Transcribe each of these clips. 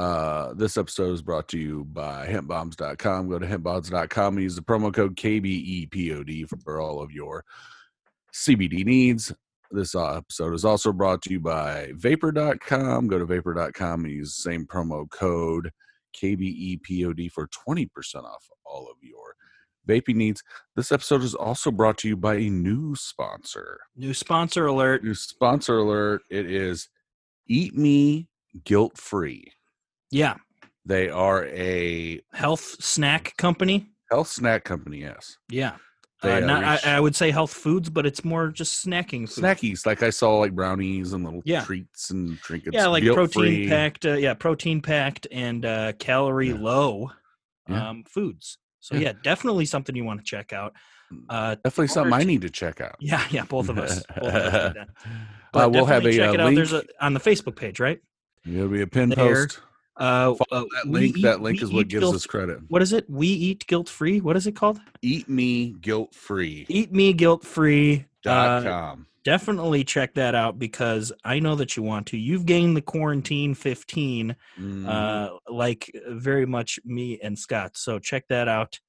Uh, this episode is brought to you by hempbombs.com. Go to hempbombs.com and use the promo code KBEPOD for all of your CBD needs. This uh, episode is also brought to you by vapor.com. Go to vapor.com and use the same promo code KBEPOD for 20% off all of your vaping needs. This episode is also brought to you by a new sponsor. New sponsor alert. New sponsor alert. It is Eat Me Guilt Free. Yeah. They are a Health snack company. health snack company, yes. Yeah. Uh, uh, not, I, I would say health foods, but it's more just snacking food. Snackies, like I saw, like brownies and little Yeah. treats and trinkets. yeah, like protein packed. Uh, yeah, protein packed and uh, calorie Yeah. low Yeah. um, foods. So Yeah. definitely something you want to check out. Uh, Definitely something I need to check out. yeah, yeah, both of us. Both of us uh, we'll have a check it out. link. There's a on the Facebook page, right? There'll be a pin there. post. Uh, Follow uh, that link. eat- that link is what gives guilt- us credit. What is it? We eat guilt free. What is it called? Eat me guilt free. Eat me guilt free. Dot Uh, com. definitely check that out because I know that you want to. You've gained the quarantine 15, Mhm. uh, like very much me and Scott. So check that out.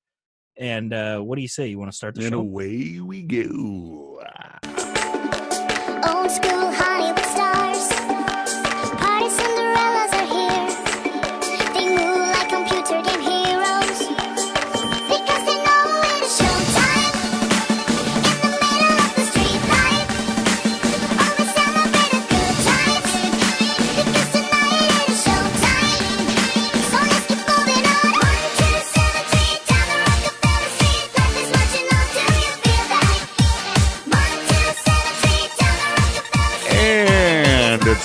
And uh, what do you say? You want to start the and show? away we go. Old school Hollywood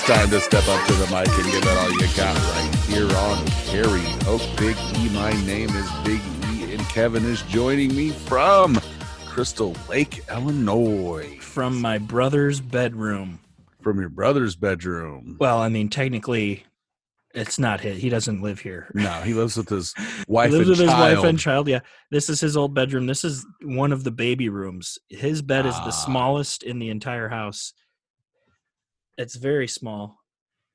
time to step up to the mic and give it all you got right here on Carry Oak Big E. My name is Big E, and Kevin is joining me from Crystal Lake, Illinois, From my brother's bedroom. from your brother's bedroom. Well, I mean, technically, it's not his. He doesn't live here. No, he lives with his wife he lives and with his child. wife and child. Yeah, this is his old bedroom. This is one of the baby rooms. His bed is Ah. the smallest in the entire house. It's very small,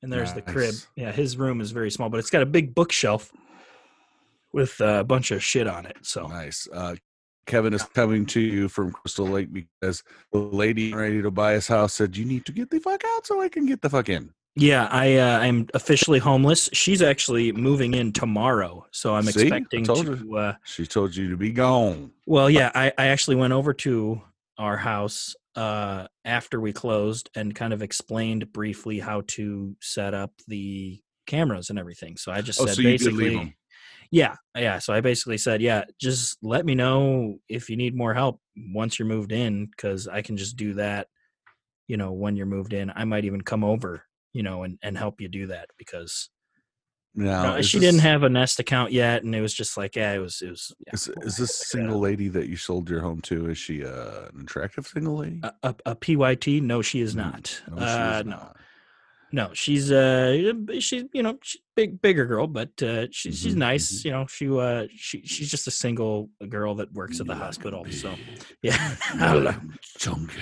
and there's the crib. Yeah, his room is very small, but it's got a big bookshelf with a bunch of shit on it. So Nice. Uh, Kevin is coming to you from Crystal Lake because the lady ready to buy his house said, "You need to get the fuck out so I can get the fuck in." yeah, I uh, I'm officially homeless. She's actually moving in tomorrow, so I'm See? Expecting to. Uh, She told you to be gone. Well, yeah, I, I actually went over to our house uh, after we closed and kind of explained briefly how to set up the cameras and everything. So I just Oh, said so you did leave basically, yeah, yeah. So I basically said, yeah, just let me know if you need more help once you're moved in, because I can just do that. You know, when you're moved in, I might even come over, you know, and and help you do that because Now, uh, is she this- didn't have a Nest account yet, and it was just like, yeah, it was, it was. Yeah, Is, is this single lady that you sold your home to? Is she uh, an attractive single lady? a, a, a PYT? No, she is Mm, not. No, she uh, is no, not. no, she's uh, she's you know, she's big, bigger girl, but uh, she's she's nice. mhm. You know, she uh, she she's just a single girl that works at the like hospital. So yeah, You like chunky.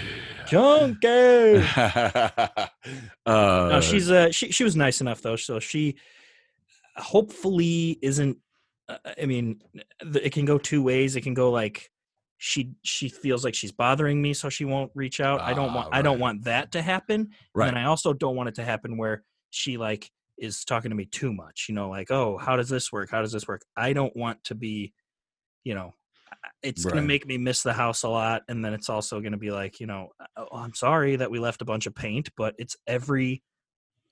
uh, No, she's uh, she she was nice enough though. So she hopefully isn't. Uh, I mean, it can go two ways. It can go like she she feels like she's bothering me, so she won't reach out. I don't Ah, want I don't want that to happen. right. And then I also don't want it to happen where she like is talking to me too much. You know, like, oh, how does this work? How does this work? I don't want to be, you know, it's Right. gonna make me miss the house a lot, and then it's also gonna be like, you know, oh, I'm sorry that we left a bunch of paint, but it's every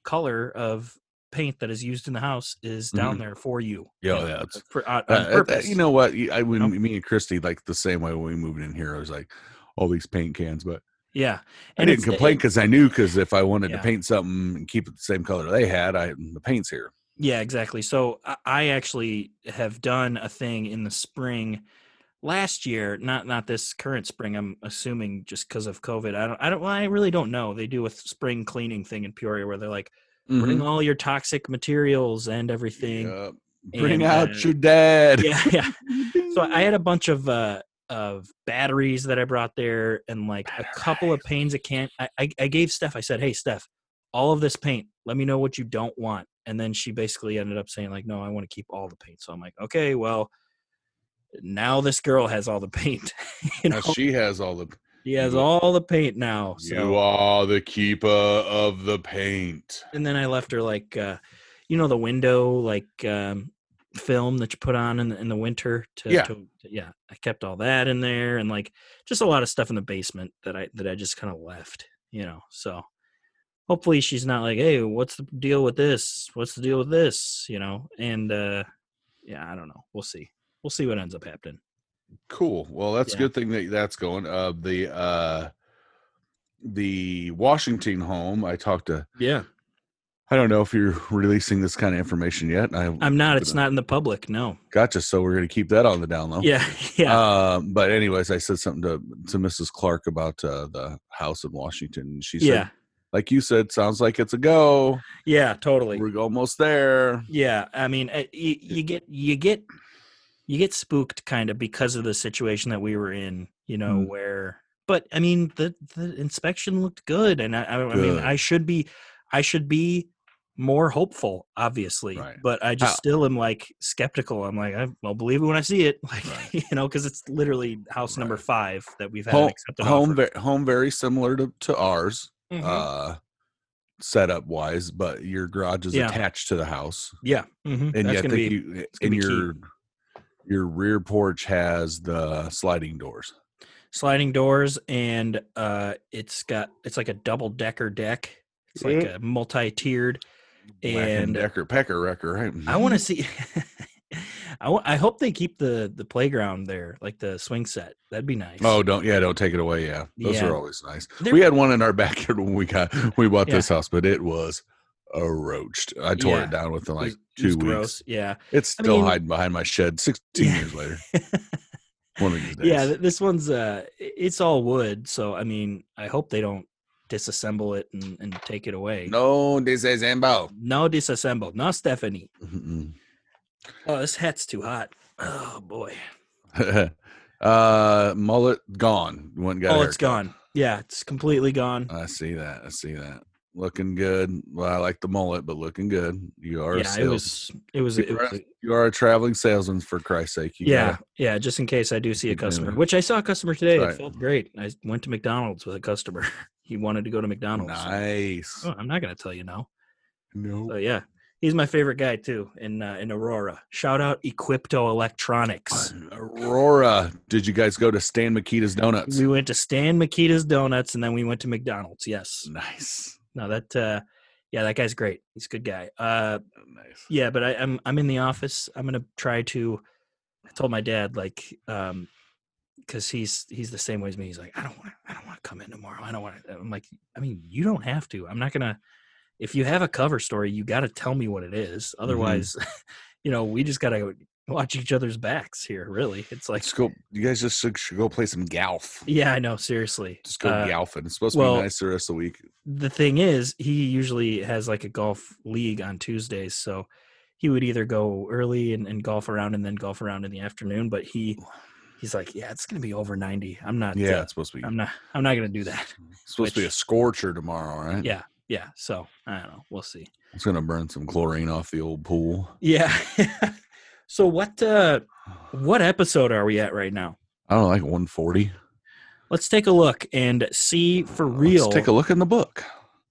color of paint that is used in the house is down Mhm. there for you. Yeah, you know, yeah, for on, Uh, uh, purpose. you know what? I when know? me and Christy like the same way when we moved in here. I was like, all these paint cans, but yeah, I didn't complain because I knew because if I wanted Yeah. to paint something and keep it the same color they had, I the paint's here. Yeah, exactly. So I- I actually have done a thing in the spring last year, not not this current spring. I'm assuming just because of COVID. I don't I don't well, I really don't know. They do a spring cleaning thing in Peoria where they're like bring all your toxic materials and everything. Yep. Bring and, out uh, your dad. Yeah, yeah. So I had a bunch of uh of batteries that I brought there and like a couple of panes of can I, I I gave Steph, I said, Hey Steph, all of this paint, let me know what you don't want. And then she basically ended up saying like, no, I want to keep all the paint. So I'm like, okay, well, now this girl has all the paint. you know, Now she has all the. She has all the paint now. You are the keeper of the paint. and then I left her like, uh, you know, the window like um, film that you put on in the, in the winter. To, Yeah. to, to- yeah. I kept all that in there and like just a lot of stuff in the basement that I that I just kind of left. You know, so hopefully she's not like, hey, what's the deal with this? What's the deal with this? You know, and uh, yeah, I don't know. We'll see. We'll see what ends up happening. Cool. Well, that's a good thing that that's going. Uh, the uh, the Washington home. I talked to. Yeah, I don't know if you're releasing this kind of information yet. I, I'm not. It's not in the public. No. Gotcha. So we're gonna keep that on the down low. Yeah, yeah, Um, but anyways, I said something to to Mrs. Clark about uh, the house in Washington. She said, yeah, like you said, sounds like it's a go. yeah. Totally. We're almost there. Yeah, I mean, uh, you, you get you get you get spooked kind of because of the situation that we were in, you know, Mm. where. But I mean, the the inspection looked good, and I, I, I mean, I should be, I should be more hopeful, obviously. Right. But I just How- still am like skeptical. I'm like, I, I'll believe it when I see it, like Right. you know, because it's literally house number five that we've had Home accepted home, ve- home very similar to, to ours, Mhm. uh, setup wise, but your garage is Yeah. attached to the house, yeah, mhm, and that's yet you and be key. Your rear porch has the sliding doors. sliding doors and uh it's got it's like a double decker deck it's like a multi-tiered Black And- Decker Pecker Wrecker, right? i want to see I I hope they keep the the playground there like the swing set that'd be nice Oh, don't yeah, don't take it away. Yeah, those Yeah. are always nice. They're- we had one in our backyard when we got we bought Yeah. this house, but it was a roached. I tore Yeah. it down within It like was- two was weeks. gross yeah It's I still mean- hiding behind my shed. Sixteen Yeah. years later, one of these days. yeah this one's uh it's all wood so i mean i hope they don't disassemble it and, and take it away no, is no disassemble no stephanie Mm-mm. oh this hat's too hot oh boy uh, mullet gone. One guy. oh it's gone yeah it's completely gone I see that. I see that. Looking good. Well, I like the mullet, but looking good. You are. a yeah, it was it was it You was are, you are a traveling salesman for Christ's sake. You yeah, gotta- yeah. Just in case I do see a customer, which I saw a customer today. Right. It felt great. I went to McDonald's with a customer. he wanted to go to McDonald's. nice. Oh, I'm not gonna tell you no. no. So yeah, he's my favorite guy too in uh, in Aurora. Shout out Equipto Electronics. Aurora, did you guys go to Stan Mikita's Donuts? We went to Stan Mikita's Donuts and then we went to McDonald's. Yes. Nice. No, that uh, yeah, that guy's great. He's a good guy. Uh, Nice. yeah but I, i'm i'm in the office i'm gonna try to i told my dad like um because he's he's the same way as me he's like i don't want to i don't want to come in tomorrow i don't want to i'm like i mean you don't have to i'm not gonna if you have a cover story you got to tell me what it is otherwise you know we just gotta watch each other's backs here really it's like Let's go. You guys just should, go play some golf. yeah i know seriously Just go Uh, golfing. It's supposed to be nice the rest of the week. the thing is he usually has like a golf league on tuesdays so he would either go early and, and golf around and then golf around in the afternoon but he he's like yeah it's gonna be over 90 i'm not Yeah, uh, it's supposed to be. i'm not i'm not gonna do that It's supposed to be a scorcher tomorrow, right? yeah yeah so i don't know we'll see It's gonna burn some chlorine off the old pool. yeah so what uh what episode are we at right now I don't know, like 140. let's take a look and see for real Let's take a look in the book.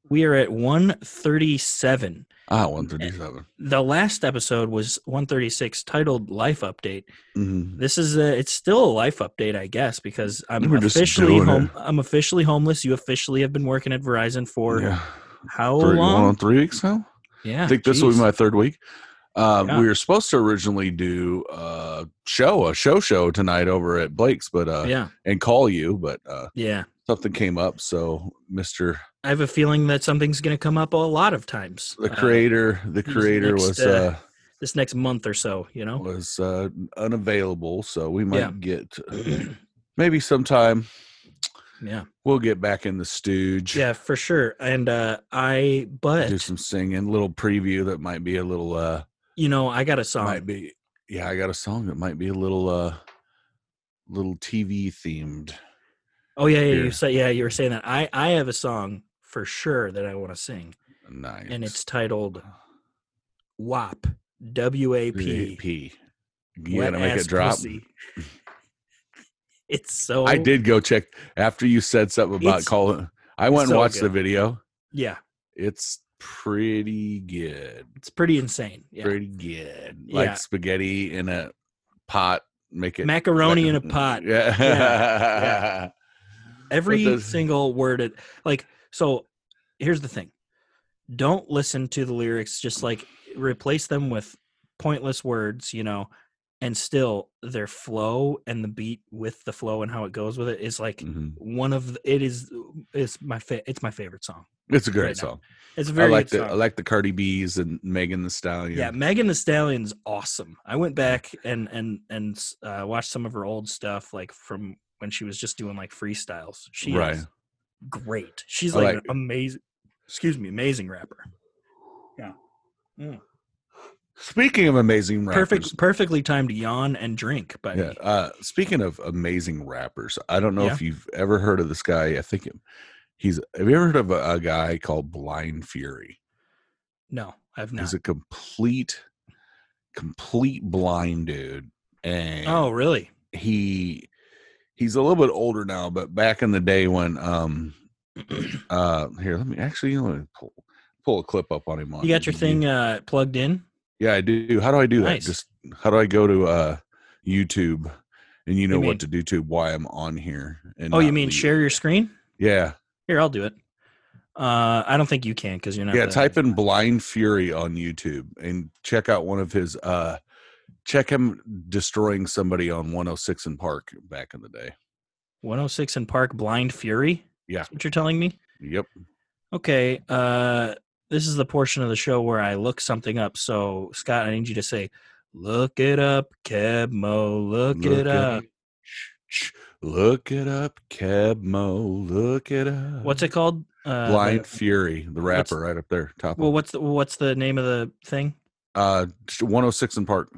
we are at 137 Ah, 137. the last episode was 136 titled life update Mhm. this is a it's still a life update i guess because i'm We're officially home it. i'm officially homeless you officially have been working at verizon for Yeah. how Three, long on three weeks now? yeah I think this will be my third week. Um, Yeah. We were supposed to originally do a show, a show show tonight over at Blake's, but uh, yeah and call you, but uh, yeah something came up. So, Mister i have a feeling that something's going to come up a lot of times the uh, creator, the creator next, was uh, uh, this next month or so you know was uh, unavailable, so we might Yeah. get maybe sometime. yeah We'll get back in the stooge. yeah for sure and uh i but do some singing, little preview that might be a little uh you know i got a song might be yeah, I got a song that might be a little uh little TV themed. oh yeah yeah you here. said yeah you were saying that i i have a song for sure that i want to sing Nice. and it's titled WAP. W A P. P. You gotta make it drop. It's so I did go check after you said something about calling. I went and so watched the video. Yeah, It's pretty good. it's pretty insane. Yeah. Pretty good. Like Yeah. spaghetti in a pot. Make it Macaroni in a pot. Yeah. yeah. Every does- single word it like so here's the thing. Don't listen to the lyrics just like replace them with pointless words, you know, and still their flow and the beat with the flow and how it goes with it is like Mhm. one of the, it is is my fa- it's my favorite song. It's a great Right now. song. It's a I very like good the song. I like the Cardi B's and Megan Thee Stallion. Yeah, Megan Thee Stallion's awesome. I went back and and and uh, watched some of her old stuff, like from when she was just doing like freestyles. She Right. is great. She's like, like an amazing. Excuse me, amazing rapper. Yeah, Mm. Speaking of amazing rappers, perfect, perfectly timed yawn and drink But Yeah. Uh, speaking of amazing rappers, I don't know Yeah. if you've ever heard of this guy. I think he's. Have you ever heard of a, a guy called Blind Fury? No, I've not. He's a complete, complete blind dude, and oh, really? he he's a little bit older now. But back in the day when um uh here, let me actually let me pull pull a clip up on him. On You got your thing uh, plugged in? Yeah, I do. How do I do that? Just how do I go to uh YouTube and you know mean- what to do to why I'm on here? And Oh, you mean leave? share your screen? Yeah, Here, I'll do it. Uh, I don't think you can because you're not. yeah. the- Type in Blind Fury on YouTube and check out one of his. uh Check him destroying somebody on 106 & Park back in the day. 106 & Park Blind Fury. Yeah. That's what you're telling me? Yep. Okay. Uh, this is the portion of the show where I look something up. So, Scott, I need you to say, "Look it up, Kebmo. Look, it up." Look it up, Kebmo. Look it up. What's it called? Uh, Blind the- Fury, the rapper, right up there, top. well, what's the what's the name of the thing? uh, 106 & Park.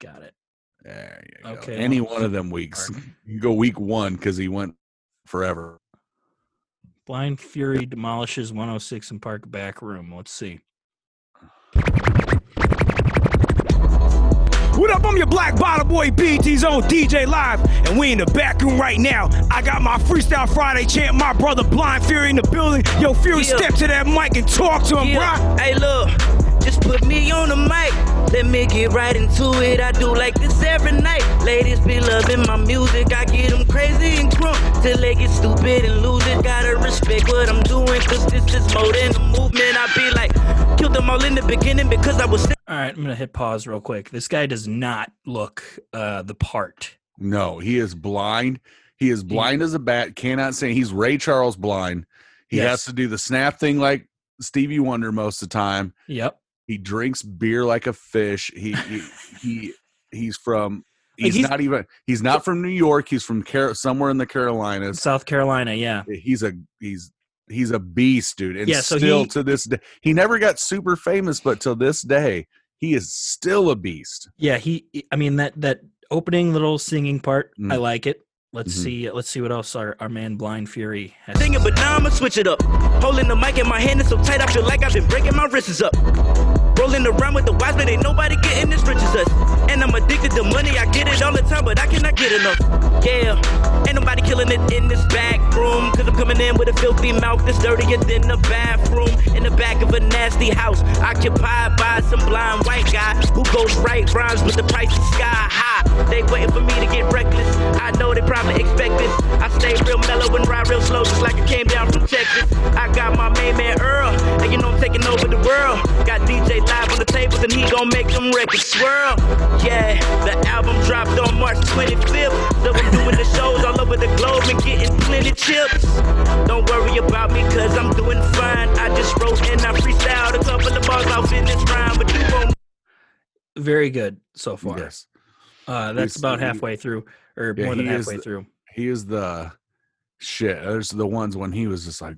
Got it. There you go. Okay, Any one of them weeks. You can go week one because he went forever. Blind Fury demolishes 106 & Park back room. Let's see. What up? I'm your black bottle boy, BT's on DJ Live, and we in the back room right now. I got my Freestyle Friday chant, my brother Blind Fury in the building. Yo, Fury, Yeah. step to that mic and talk to him, Yeah. bruh. Hey, look, just put me on the mic. Let me get right into it. I do like this every night. Ladies be loving my music. I get them crazy and crunk till they get stupid and lose it. Gotta respect what I'm doing, cause this is more than a movement. I be like, killed them all in the beginning because I was. All right, I'm gonna hit pause real quick. This guy does not look uh, the part. No, he is blind. He is blind as a bat. Cannot say he's Ray Charles blind. He Yes. has to do the snap thing like Stevie Wonder most of the time. Yep. He drinks beer like a fish. He he, he he's from. Like, He's, he's- not even. He's not from New York. He's from Car- somewhere in the Carolinas. South Carolina. Yeah. He's a he's he's a beast, dude. And Yeah, so still he- to this day, he never got super famous, but till this day, he is still a beast. Yeah. He. I mean that that opening little singing part. I Mm. like it. Let's Mhm. see. Let's see what else our, our man Blind Fury has. Singing, but now I'ma switch it up. Holding the mic in my hand is so tight, I feel like I've been breaking my wrists up. Rolling around with the wise, but ain't nobody getting as rich as us. And I'm addicted to money, I get it all the time, but I cannot get enough. Yeah, ain't nobody killing it in this back room. Cause I'm coming in with a filthy mouth that's dirtier than the bathroom. In the back of a nasty house, occupied by some blind white guy who goes right rhymes, but the price is sky high. They waiting for me to get reckless. I know they probably expect this. I stay real mellow and ride real slow, just like I came down from Texas. I got my main man Earl, and you know I'm taking over the world. Got DJ live on the tables, and he gon' make them records swirl. Yeah, the album dropped on March 25th, so I'm doing the shows all over the globe and getting plenty chips. Don't worry about me, cause I'm doing fine. I just wrote and I freestyled a couple of bars off in this rhyme, but you won't Very good so far. Yes, Uh, that's He's- about he- halfway through, or Yeah, more than he is halfway the- through. he is the shit. There's the ones when he was just like,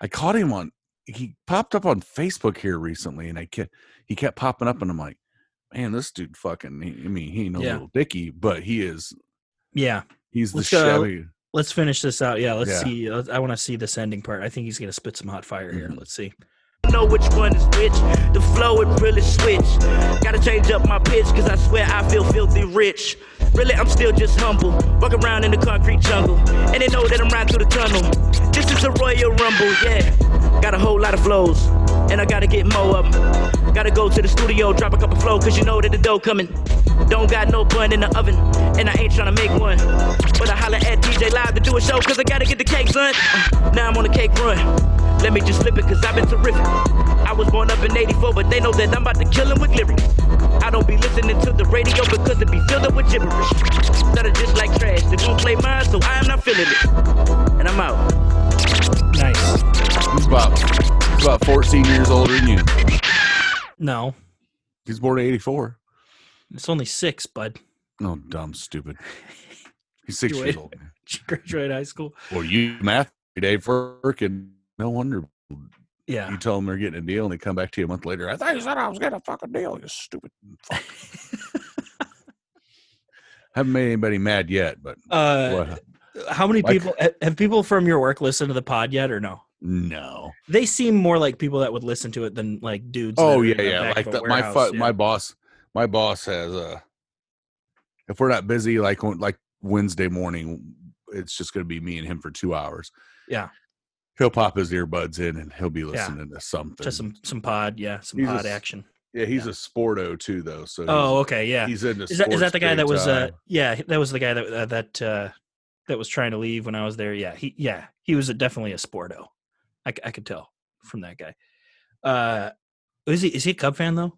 I caught him on. He popped up on Facebook here recently, and I kept he kept popping up, and I'm like, man, this dude fucking. He, I mean, he ain't no Yeah. Lil Dicky, but he is. Yeah. He's the Let's go. Chevy. Let's finish this out. Yeah. Let's Yeah. see. I want to see this ending part. I think he's gonna spit some hot fire here. Mhm. Let's see. know which one is which. The flow it really switch. Gotta change up my pitch, cause I swear I feel filthy rich. Really, I'm still just humble. Walk around in the concrete jungle. And they know that I'm riding through the tunnel. This is a Royal Rumble, yeah. Got a whole lot of flows. And I gotta get more of them. Gotta go to the studio, drop a couple flow, cause you know that the dough coming. Don't got no bun in the oven, and I ain't tryna make one. But I holla at DJ Live to do a show, cause I gotta get the cake, son. Uh, now I'm on a cake run. Let me just flip it, cause I've been terrific. I was born up in 84, but they know that I'm about to kill kill 'em with lyrics. I don't be listening to the radio because it be filled up with gibberish. That are just like trash. They won't play mine, so I am not feeling it. And I'm out. Nice. He's about he's about 14 years older than you. No, He's born in 84. it's only six, bud. Oh, dumb, stupid. He's six years old. She graduated high school. Well, you math for work, and no wonder Yeah. you tell them they're getting a deal, and they come back to you a month later. I thought you said I was getting a fucking deal. You stupid fuck. Haven't made anybody mad yet, but Uh, what? how many Like- people have people from your work listened to the pod yet, or no? No. They seem more like people that would listen to it than like dudes. Oh yeah, yeah. Like the, my fu- yeah. my boss, my boss has uh If we're not busy, like like Wednesday morning, it's just going to be me and him for two hours. Yeah. He'll pop his earbuds in and he'll be listening to something. Just some some pod, yeah, some He's pod s- action. yeah, he's yeah. a sporto too, though. So Oh, okay, yeah. he's into Is that is that the guy that was uh yeah that was the guy that uh, that uh that was trying to leave when I was there? Yeah, he yeah he was a, definitely a sporto. I, I could tell from that guy. Uh, is he is he a Cub fan though?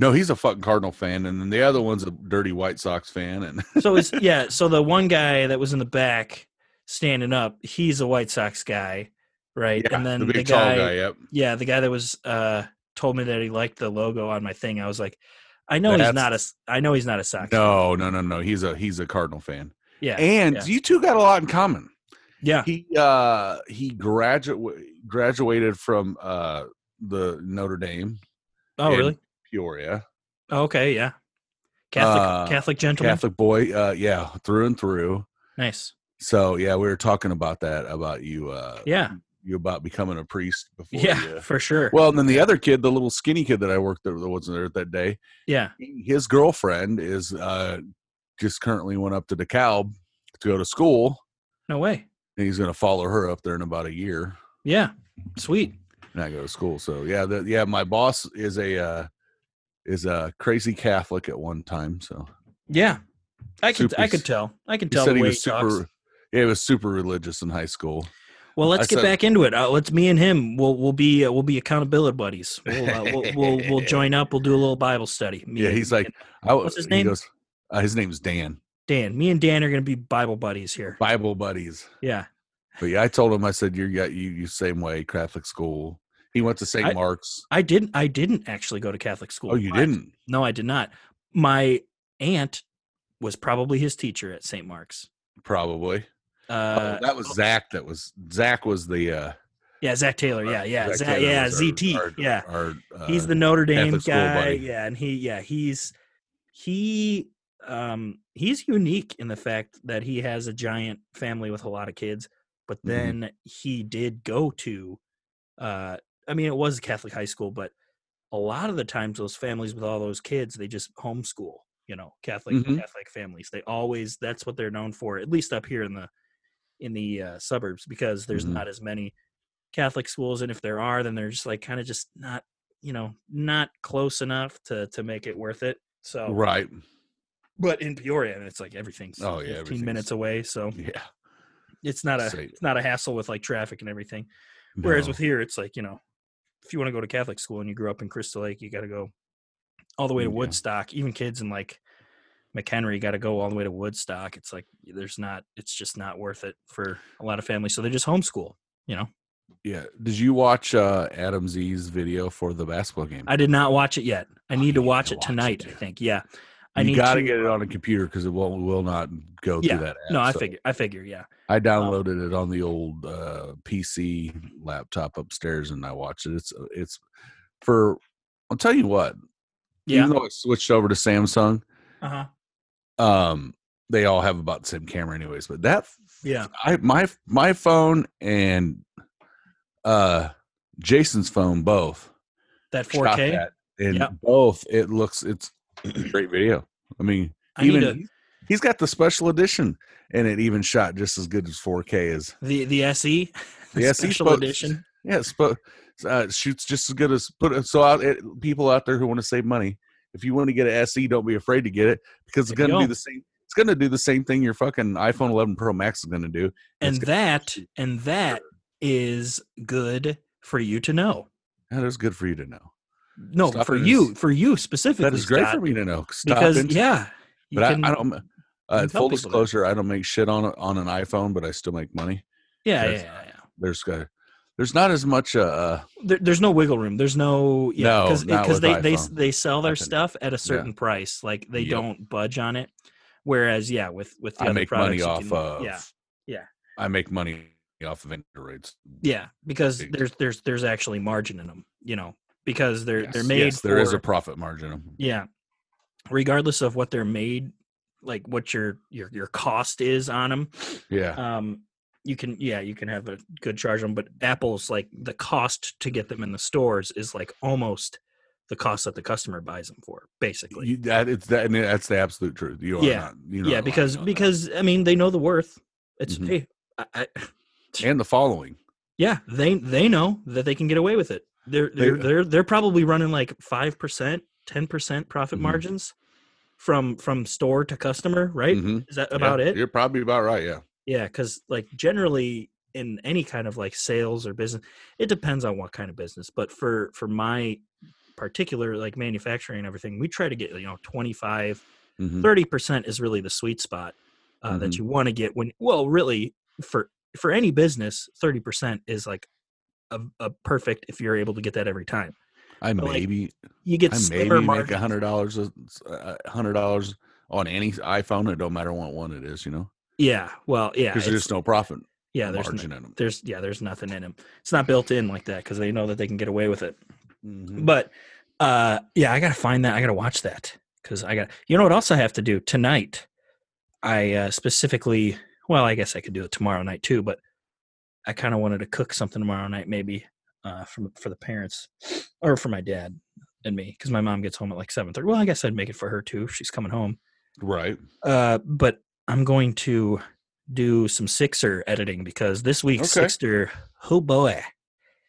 No, he's a fucking Cardinal fan, and then the other one's a dirty White Sox fan, and So is yeah. So the one guy that was in the back standing up, he's a White Sox guy, right? yeah, and then the the, guy, tall guy. Yep. yeah, the guy that was uh told me that he liked the logo on my thing. I was like, I know he's not a, I know he's not a Sox. fan. No, no, no, no. He's a he's a Cardinal fan, Yeah. and yeah. you two got a lot in common. Yeah. He uh he graduate graduated from uh the Notre Dame Oh, really? Peoria. Oh, okay. Yeah. Catholic Uh, Catholic gentleman. Catholic boy, uh yeah, through and through. Nice. So yeah, we were talking about that about you uh Yeah. you about becoming a priest before Yeah. you- For sure. Well, and then the other kid, the little skinny kid that I worked there that wasn't there that day, yeah. his girlfriend is uh just currently went up to DeKalb to go to school. No way. He's gonna follow her up there in about a year. Yeah. Sweet. and I go to school. So yeah, the, yeah, my boss is a uh, is a crazy Catholic at one time. So Yeah. I could Super I could tell. I could he tell said the he was he talks. super. Yeah, he was super religious in high school. Well, let's I get said- back into it. Uh, let's me and him. We'll we'll be uh, we'll be accountability buddies. We'll, uh, we'll, we'll we'll join up. We'll do a little Bible study. Me Yeah, he's like, and I, What's his he name? Goes, uh, his name's Dan. Dan. Me and Dan are gonna be Bible buddies here. Bible buddies. Yeah. But yeah, I told him. I said, "You're got you you same way Catholic school." He went to St. Mark's. I didn't. I didn't actually go to Catholic school. Oh, you I- didn't? No, I did not. My aunt was probably his teacher at St. Mark's. Probably. Uh, oh, that was Zach. That was Zach. Was the uh, yeah, Zach Taylor. Yeah, yeah, Zach Zach, Taylor yeah, our- ZT. our- yeah, our, uh, he's the Notre Dame Catholic guy. Yeah, and he, yeah, he's he, um, he's unique in the fact that he has a giant family with a lot of kids. But Mhm. then he did go to, uh, I mean, it was a Catholic high school, but a lot of the times those families with all those kids, they just homeschool. You know, Catholic Mhm. Catholic families. They always that's what they're known for. At least up here in the in the uh, suburbs, because there's Mhm. not as many Catholic schools, and if there are, then they're just like kind of just not, you know, not close enough to to make it worth it. So, right. But in Peoria, and it's like everything's Oh, yeah, 15 minutes away, so Yeah. it's not a Say- it's not a hassle with like traffic and everything. Whereas with here, it's like you know, if you want to go to Catholic school and you grew up in Crystal Lake, you got to go all the way to Yeah. Woodstock. Even kids in like McHenry got to go all the way to Woodstock. It's like there's not. It's just not worth it for a lot of families. So they just homeschool. You know, Yeah. Did you watch uh, Adam Z's video for the basketball game? I did not watch it yet. I Oh, need to watch to it watch it, tonight. I think. Yeah, I you got to get it on a computer because it will will not go Yeah. through that. App. No, I So figure. I figure. Yeah. I downloaded it on the old uh, PC laptop upstairs and I watched it. It's it's for. I'll tell you what. Yeah. Even though I switched over to Samsung, Uh huh. um, they all have about the same camera, anyways. But that Yeah. I my my phone and uh Jason's phone both. That 4K. that, and Yep. both it looks it's great video. I mean, I even to- he's got the special edition, and it even shot just as good as 4K is The the SE, The SE special spoke- edition. yeah. But uh, shoots just as good as put it. So out it, people out there who want to save money, if you want to get an SE, don't be afraid to get it because it's going to do the same. It's going to do the same thing your fucking iPhone 11 Pro Max is going to do. And It's that and that is good for you to know. That is good for you to know. No, for is- you, for you specifically. That is great Scott, for me to know. Stop because into- yeah, but I, I don't. Uh, full people that. disclosure, I don't make shit on on an iPhone, but I still make money. yeah, yeah, yeah, yeah. There's uh, there's not as much. Uh, uh, There, there's no wiggle room. There's no yeah, No, because not with they they they sell their stuff at a certain price. Like they Yep. don't budge on it. Whereas yeah, with with the I other make products, money off can- of. yeah yeah. I make money off of Androids. yeah because there's there's there's actually margin in them. You know because they're they're made. yes, there is for- a profit margin. Yeah. Regardless of what they're made, like what your your your cost is on them, Yeah, um, you can yeah you can have a good charge on. 'em, But Apple's like the cost to get them in the stores is like almost the cost that the customer buys them for, basically. you, that it's that, and that's the absolute truth. You are Yeah. not. You're not yeah, lying because that. because I mean they know the worth. It's Mhm. hey, I, I, and the following. yeah they they know that they can get away with it. They're They- they're they're, they're probably running like five percent, ten percent profit Mhm. margins from from store to customer, right? Mhm. Is that Yeah, about it? You're probably about right. Yeah. Yeah, because like generally in any kind of like sales or business, it depends on what kind of business. But for for my particular like manufacturing and everything, we try to get you know 25, Mhm. 30 percent is really the sweet spot uh, that you want to get when. Well, really for for any business, thirty percent is like a, a perfect if you're able to get that every time. I But, like, maybe You get I maybe make a hundred dollars a hundred dollars on any iPhone. It don't matter what one it is, you know, Yeah, well, yeah, because there's no profit yeah. There's no, in them. there's yeah, there's nothing in them. It's not built in like that because they know that they can get away with it. Mhm. But uh yeah, I gotta find that. I gotta watch that because I got. You know what else I have to do tonight? I uh, specifically. Well, I guess I could do it tomorrow night too, but I kind of wanted to cook something tomorrow night, maybe uh, for for the parents or for my dad and me, because my mom gets home at like seven thirty. Well, I guess I'd make it for her too. if She's coming home. Right. Uh, but I'm going to do some Sixer editing because this week's Okay. Sixer, oh boy,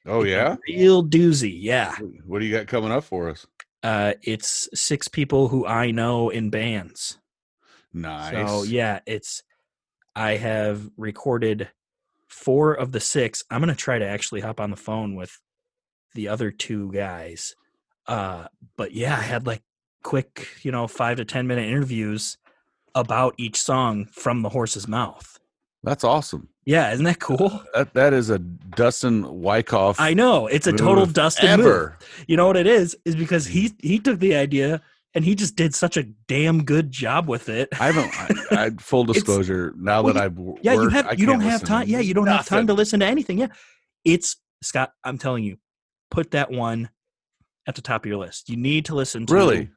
Oh yeah. real doozy. Yeah. What do you got coming up for us? Uh, it's six people who I know in bands. Nice. So yeah, it's I have recorded four of the six. I'm gonna try to actually hop on the phone with the other two guys. Uh, but yeah, I had like quick, you know, five to ten minute interviews about each song from the horse's mouth. That's awesome. Yeah, isn't that cool? That that is a Dustin Wyckoff. I know it's a total move Dustin move. ever. You know what it is? Is because he he took the idea and he just did such a damn good job with it. I haven't. I, I full disclosure. now well, that I've w- Yeah, you have I you don't have time. Yeah, you don't have time to listen to anything. Yeah. It's Scott, I'm telling you, put that one at the top of your list. You need to listen to Really,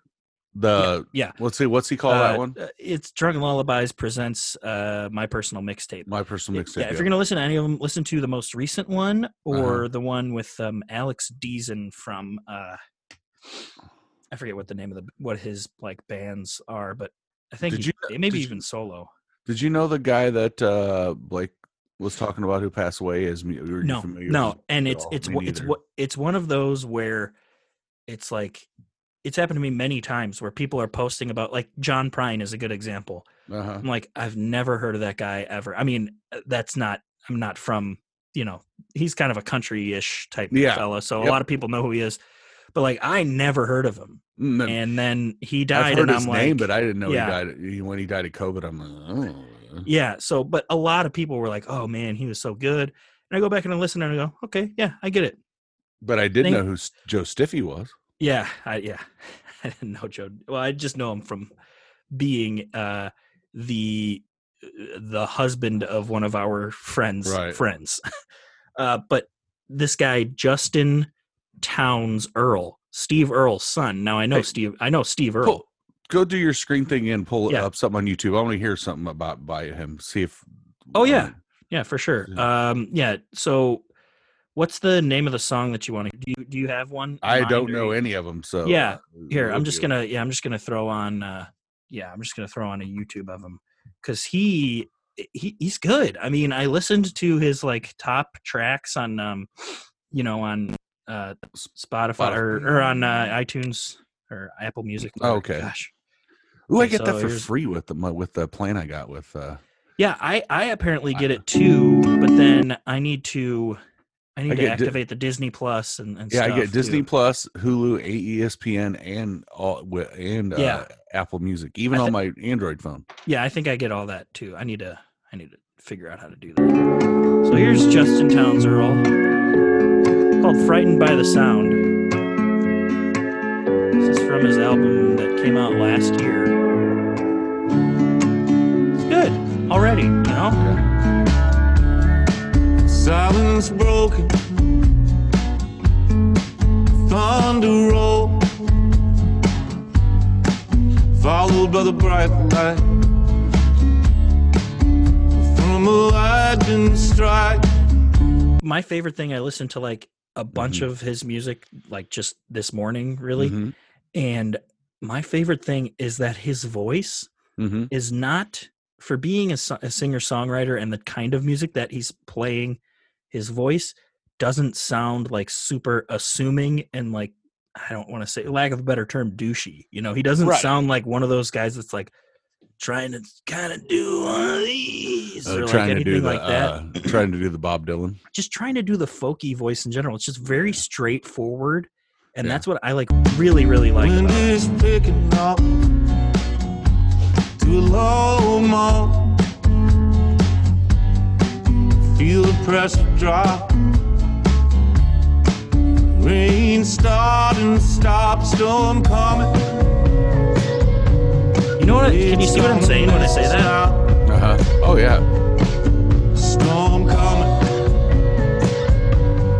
the Yeah. let's see. What's he call uh, that one? uh, It's Drunken Lullabies presents uh my personal mixtape. My personal mixtape. yeah, if you're gonna listen to any of them, listen to the most recent one Uh-huh. or the one with um, Alex Deason from uh, I forget what the name of the what his like bands are, but I think Did he, you- maybe did you- even solo. Did you know the guy that uh Blake was talking about who passed away? Is me? Were no familiar no and it's it's Me it's what it's one of those where it's like it's happened to me many times where people are posting about like john prine is a good example Uh-huh. i'm like i've never heard of that guy ever i mean uh, that's not i'm not from you know he's kind of a country-ish type Yeah. fella so Yep. a lot of people know who he is but like i never heard of him Mm, and then he died. I've heard and his i'm name, like but I didn't know yeah. he died. When he died of COVID, I'm like, oh. yeah so but a lot of people were like oh man he was so good and i go back and I listen and i go okay yeah i get it But I did Think- know who Joe Stiffy was. Yeah, I yeah. I didn't know Joe. Well, I just know him from being uh the the husband of one of our friends Right. friends. Uh but this guy Justin Townes Earle, Steve Earle's son. Now I know Hey, Steve I know Steve Earle. Pull, go do your screen thing and pull Yeah. up something on YouTube. I want to hear something about by him. See if. Oh, yeah. um, Yeah, for sure. Yeah. Um, yeah. So What's the name of the song that you want to? Do you do you have one? I don't know you- any of them. So Yeah, uh, Here, I'm just gonna yeah, I'm just gonna throw on uh yeah, I'm just gonna throw on a YouTube of him because he he he's good. I mean, I listened to his like top tracks on um you know on uh Spotify or, or on uh, iTunes or Apple Music. Oh, okay. Gosh. Ooh, I get that for free with the my- with the plan I got with. uh Yeah, I I apparently get it too, but then I need to I need to get Di- activate the Disney Plus and, and Yeah, I get Disney too. Plus, Hulu, AESPN, and all and uh, Yeah. Apple Music, even I on my Android phone. Yeah, I think I get all that too. I need to I need to figure out how to do that. So here's Justin Townes Earle. Called Frightened by the Sound. This is from his album that came out last year. It's good already, you know? Silence broken, thunder roll, followed by the bright light from a lightning strike. My favorite thing I listen to like a bunch Mhm. of his music like just this morning really Mhm, and my favorite thing is that his voice mhm. is not for being a, a singer songwriter and the kind of music that he's playing his voice doesn't sound like super assuming and like i don't want to say lack of a better term douchey you know he doesn't Right. sound like one of those guys that's like trying to kind of do one of these Uh, or like trying to anything do the like that uh, trying to do the Bob Dylan. just trying to do the folky voice in general it's just very straightforward and Yeah. that's what i like really really like Wind about it. is picking up to a low mark. Feel the pressure drop. Rain starting to stop, storm coming. You know what I- can you see what i'm saying when i say that Uh huh. Oh yeah. Storm coming.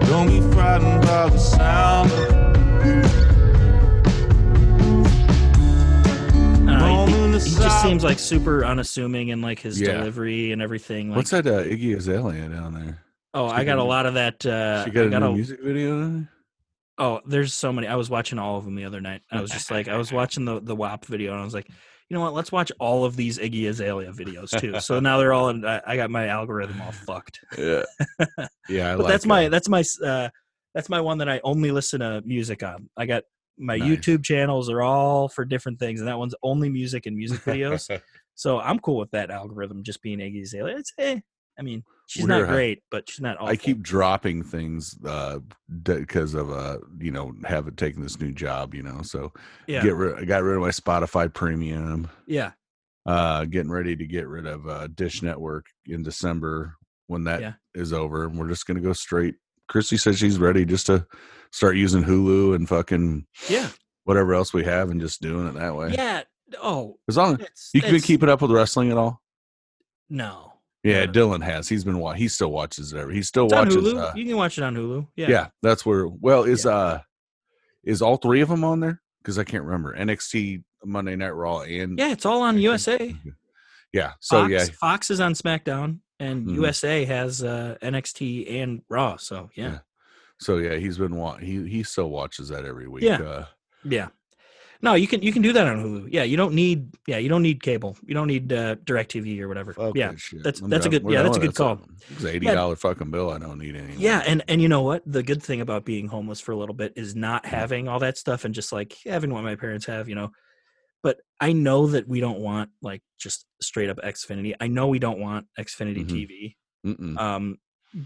Don't be frightened by the sound. I he- he, just seems like super unassuming in like his Yeah. delivery and everything. Like, What's that uh, Iggy Azalea down there? oh, I got a lot of that. Uh, she got got a, music video. oh, there's so many. I was watching all of them the other night. I was just like, I was watching the the WAP video, and I was like, you know what? Let's watch all of these Iggy Azalea videos too. so now they're all. In, I, I got my algorithm all fucked. Yeah. Yeah. I But like that's my uh, that's my uh, that's my one that I only listen to music on. I got my Nice. YouTube channels are all for different things, and that one's only music and music videos. So I'm cool with that algorithm just being Iggy Azalea. It's eh. I mean, she's not uh, great, but she's not awful. I keep dropping things uh because of uh you know having taken this new job you know so yeah, get rid I got rid of my Spotify premium yeah, uh getting ready to get rid of uh Dish Network in December when that is Yeah. over and we're just gonna go straight Christy says she's ready just to start using Hulu and fucking yeah, whatever else we have and just doing it that way yeah. Oh, as long it's, you can keep it up with wrestling at all No, yeah. Dylan has he's been wa- he still watches it every he still it's watches uh, you can watch it on Hulu. Yeah, yeah. that's where well is uh is all three of them on there because i can't remember nxt monday night raw and yeah. It's all on USA. yeah so Fox, yeah Fox is on SmackDown, and Mhm. USA has uh, NXT and Raw. So yeah, Yeah. so yeah he's been wa- he he still watches that every week Yeah. uh Yeah. No, you can you can do that on Hulu. Yeah, you don't need yeah, you don't need cable. You don't need uh DirecTV or whatever. fuck yeah. shit. that's- I'm that's a good- we're yeah, that's a good call. it's 80 dollar fucking bill i don't need any Yeah, and and you know what? The good thing about being homeless for a little bit is not Mm-hmm. having all that stuff and just like having what my parents have, you know. But I know that we don't want like just straight up Xfinity. I know we don't want Xfinity Mhm. TV. Mm-mm. Um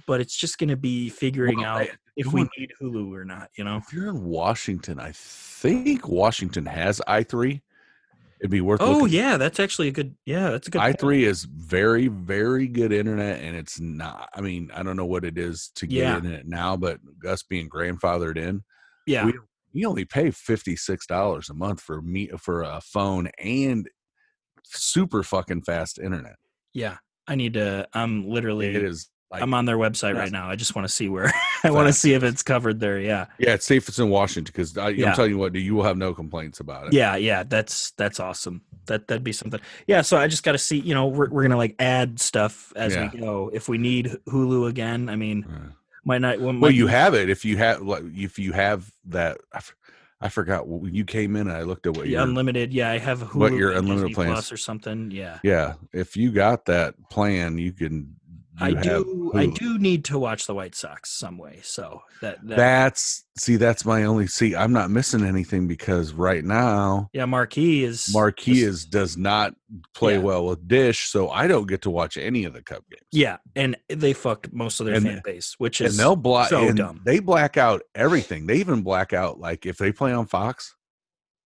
but it's just going to be figuring Well, out I- if we need Hulu or not, you know. if you're in washington i think washington has i3 it'd be worth Oh yeah, that's actually a good yeah, that's a good i three is very very good internet and it's not i mean i don't know what it is to get Yeah. it now but us being grandfathered in Yeah. we, you only pay $56 a month for me for a phone and super fucking fast internet Yeah, I need to. I'm literally. it is like I'm on their website right now. I just want to see where. I want to see if it's covered there. Yeah, yeah it's safe it's in washington because i'm telling you what you will have no complaints about it yeah, yeah. That's that's awesome. That that'd be something. Yeah. So I just got to see. You know, we're we're gonna like add stuff as Yeah. we go. If we need Hulu again, I mean, Uh, Might not. Well, Well, might you be- have it if you have like if you have that. I, f- I forgot when you came in. and I looked at what your unlimited. Yeah, I have Hulu what your unlimited Plus or something. Yeah, yeah. If you got that plan, you can. I do. I do need to watch the White Sox some way. So that, that That's see. That's my only see. I'm not missing anything because right now yeah, Marquee is Marquee is- does not play Yeah. well with Dish, so I don't get to watch any of the Cup games. Yeah, and they fucked most of their And- fan base, which is and they'll black. so dumb. They black out everything. They even black out like if they play on Fox,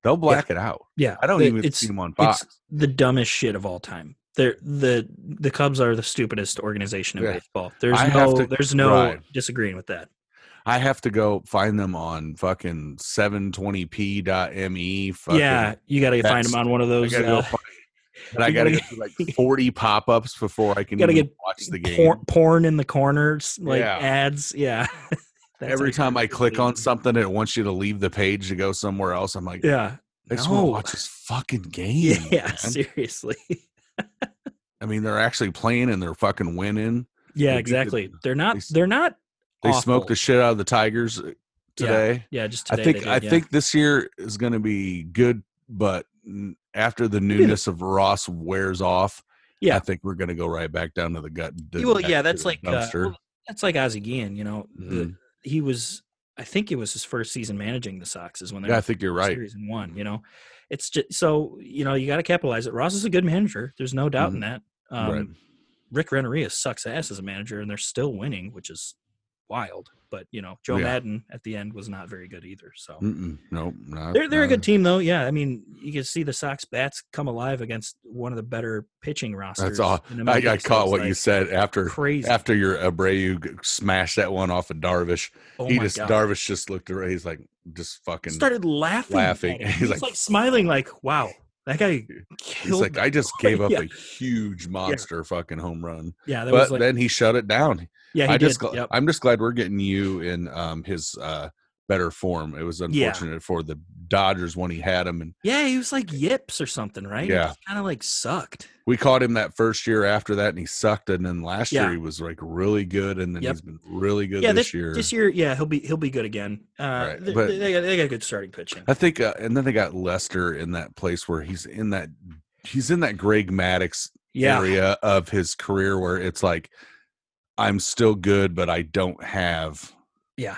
they'll black it out. yeah. I don't even see them on it's Fox. the dumbest shit of all time. They're the the Cubs are the stupidest organization in Yeah. baseball. There's I no to- there's no right. disagreeing with that. I have to go find them on fucking 720p.me. Fucking, yeah, you got to find them on one of I those. gotta go uh, find, and I gotta gotta get like 40 pop-ups before I can gotta even get watch the game. porn, porn in the corners, like Yeah. ads. Yeah. Every time I click on something, it wants you to leave the page to go somewhere else. I'm like, Yeah. I just want No. to watch this fucking game. Yeah, man. seriously. I mean, they're actually playing and they're fucking winning. Yeah, They beat the- exactly. They're not. s- They're not. They awful. smoked the shit out of the Tigers uh, today. Yeah, just I think did, I yeah. think this year is going to be good, but after the newness of Ross wears off, Yeah. I think we're going to go right back down to the gut. the- Well, yeah, that's like uh, well, that's like Ozzie Guillen. You know, the, Mhm. he was. I think it was his first season managing the Sox. Is when they yeah, I think you're right. series one. You know, it's just so you know you got to capitalize it. Ross is a good manager. There's no doubt in that. Um, Mm-hmm. Right. Rick Renteria sucks ass as a manager, and they're still winning, which is wild. But you know, Joe Yeah. Maddon at the end was not very good either. So Mm-mm, nope, not, they're they're a not- good team though. Yeah, I mean, you can see the Sox bats come alive against one of the better pitching rosters. That's all. I, I caught what you said after Crazy. after your Abreu smashed that one off of Darvish. oh he my just God. Darvish just looked around. He's like just fucking. started laughing. laughing. He's He's like- like, smiling, like, "Wow, that guy He's like, I just gave up Yeah. a huge monster fucking home run, yeah, that was but like, then he shut it down. yeah, he I did. just, yep. I'm just glad we're getting you in um, his uh, better form. It was Yeah. unfortunate for the Dodgers when he had him, and Yeah, he was like yips or something, right? Yeah. kind of like sucked. we caught him that first year after that, and he sucked. And then last Yeah. year he was like really good, and then Yep. he's been really good yeah, this, this year. this year, yeah, he'll be he'll be good again. Uh, Right, they, but- they, got, they got good starting pitching. I think, uh, and then they got Lester in that place where he's in that he's in that Greg Maddux Yeah, area of his career where it's like I'm still good, but I don't have yeah,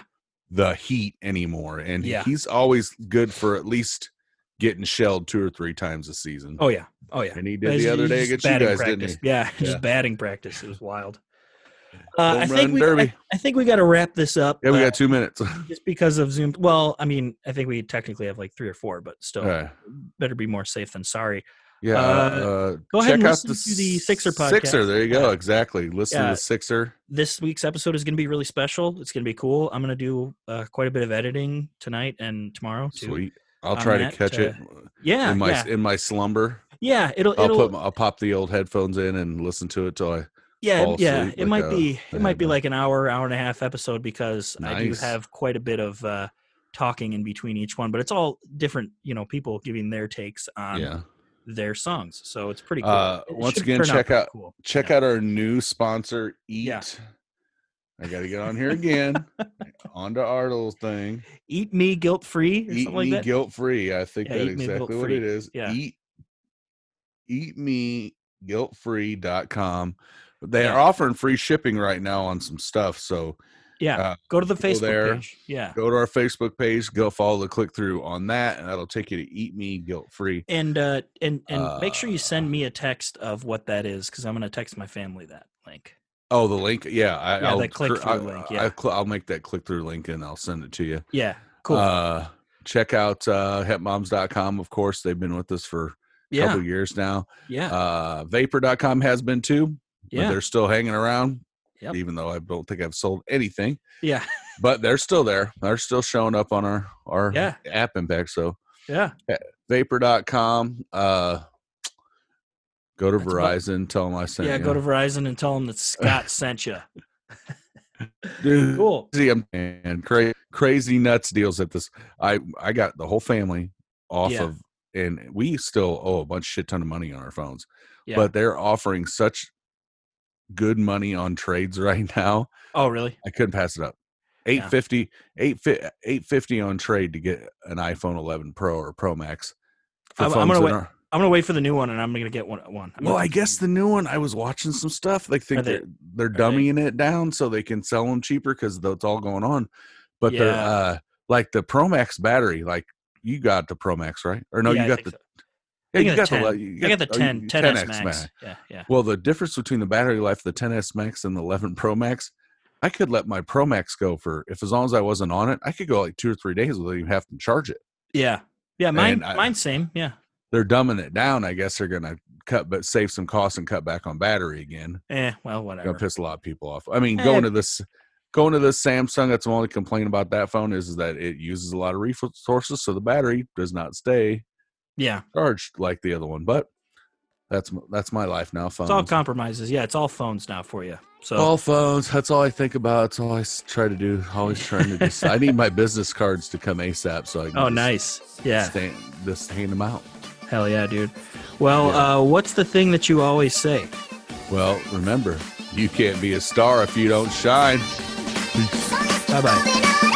the heat anymore. And Yeah. he's always good for at least getting shelled two or three times a season. oh yeah, oh yeah. and he did the other day against you guys, practice. didn't he? Yeah, Yeah. just batting practice. It was wild. Uh, I think we derby. I, I think we got to wrap this up. Yeah, we uh, got two minutes. just because of Zoom. Well, I mean, I think we technically have like three or four, but still, Uh, better be more safe than sorry. Yeah. Uh, Uh, go ahead check and out listen to the Sixer podcast. Sixer, there you go. Exactly. Listen to the Sixer. This week's episode is going to be really special. It's going to be cool. I'm going to do uh, quite a bit of editing tonight and tomorrow too. Sweet. I'll try to catch uh, it Yeah, in my yeah, in my slumber. yeah. It'll, I'll it'll, put my, I'll pop the old headphones in and listen to it till I yeah, yeah. It like might a- be, it might be like an hour, hour and a half episode because I do have quite a bit of uh, talking in between each one, but it's all different. You know, people giving their takes on yeah. Their songs, so it's pretty cool. Uh, It once again, check out- cool. Check Yeah. out our new sponsor, Eat. Yeah. I got to get on here again. on to our little thing. Eat Me Guilt Free Eat something like me that. guilt free. I think Yeah, that's exactly what it is. Yeah. Eat eat me guilt free.com. They Yeah. are offering free shipping right now on some stuff. So yeah, uh, go to the Facebook there. page. Yeah, go to our Facebook page, go follow the click through on that, and that'll take you to eat me guilt free. and uh, and and make sure you Uh, send me a text of what that is because I'm gonna text my family that link. Oh, the link. Yeah. I, Yeah, I'll that click-through link, yeah. cl- I'll make that click through link and I'll send it to you. Yeah, cool. Uh, check out uh, hepmoms.com. Of course, they've been with us for a yeah, couple years now. yeah, Uh, vapor.com has been too, but yeah, they're still hanging around, Yep. even though I don't think I've sold anything. yeah, But they're still there. They're still showing up on our, our Yeah. app impact. So yeah. vapor.com. Uh, go to That's Verizon. tell them I sent you. Yeah, you. go to Verizon and tell them that Scott sent you. Dude, Cool. crazy I'm- and cra- crazy nuts deals at this. I I got the whole family off Yeah. of, and we still owe a bunch shit ton of money on our phones. Yeah. But they're offering such good money on trades right now. oh, really? I couldn't pass it up. 850 850 850 on trade to get an iPhone 11 Pro or Pro Max. I'm- I'm gonna wait- are- I'm gonna wait for the new one, and I'm gonna get one. one. I'm well, gonna- I guess the new one. I was watching some stuff. They think they- they're they're they- dumbing it down so they can sell them cheaper because that's all going on. But they're uh, like the Pro Max battery. Like you got the Pro Max, right? Or no, Yeah, you got the so. Yeah, I you got the the, 10. le- you I got the oh, 10, you- 10s 10X Max. Yeah, yeah. Well, the difference between the battery life of the 10s Max and the 11 Pro Max, I could let my Pro Max go for if as long as I wasn't on it, I could go like two or three days without even having to charge it. Yeah. Yeah, mine I- mine's same. Yeah. They're dumbing it down. I guess they're gonna cut but save some costs and cut back on battery again. Eh, well, whatever. Gonna piss a lot of people off. I mean, Eh. going to this going to this Samsung, that's my only complaint about that phone is, is that it uses a lot of resources, so the battery does not stay Yeah. charged like the other one. But that's that's my life now. Phones. It's all compromises. Yeah, it's all phones now for you. So All phones. That's all I think about. That's all I s- try to do. Always trying to just. I need my business cards to come ASAP so I can. Oh, just nice. Yeah. Stand, just hand them out. Hell yeah, dude. Well, Yeah. uh, what's the thing that you always say? Well, remember, you can't be a star if you don't shine. Bye bye. Moving on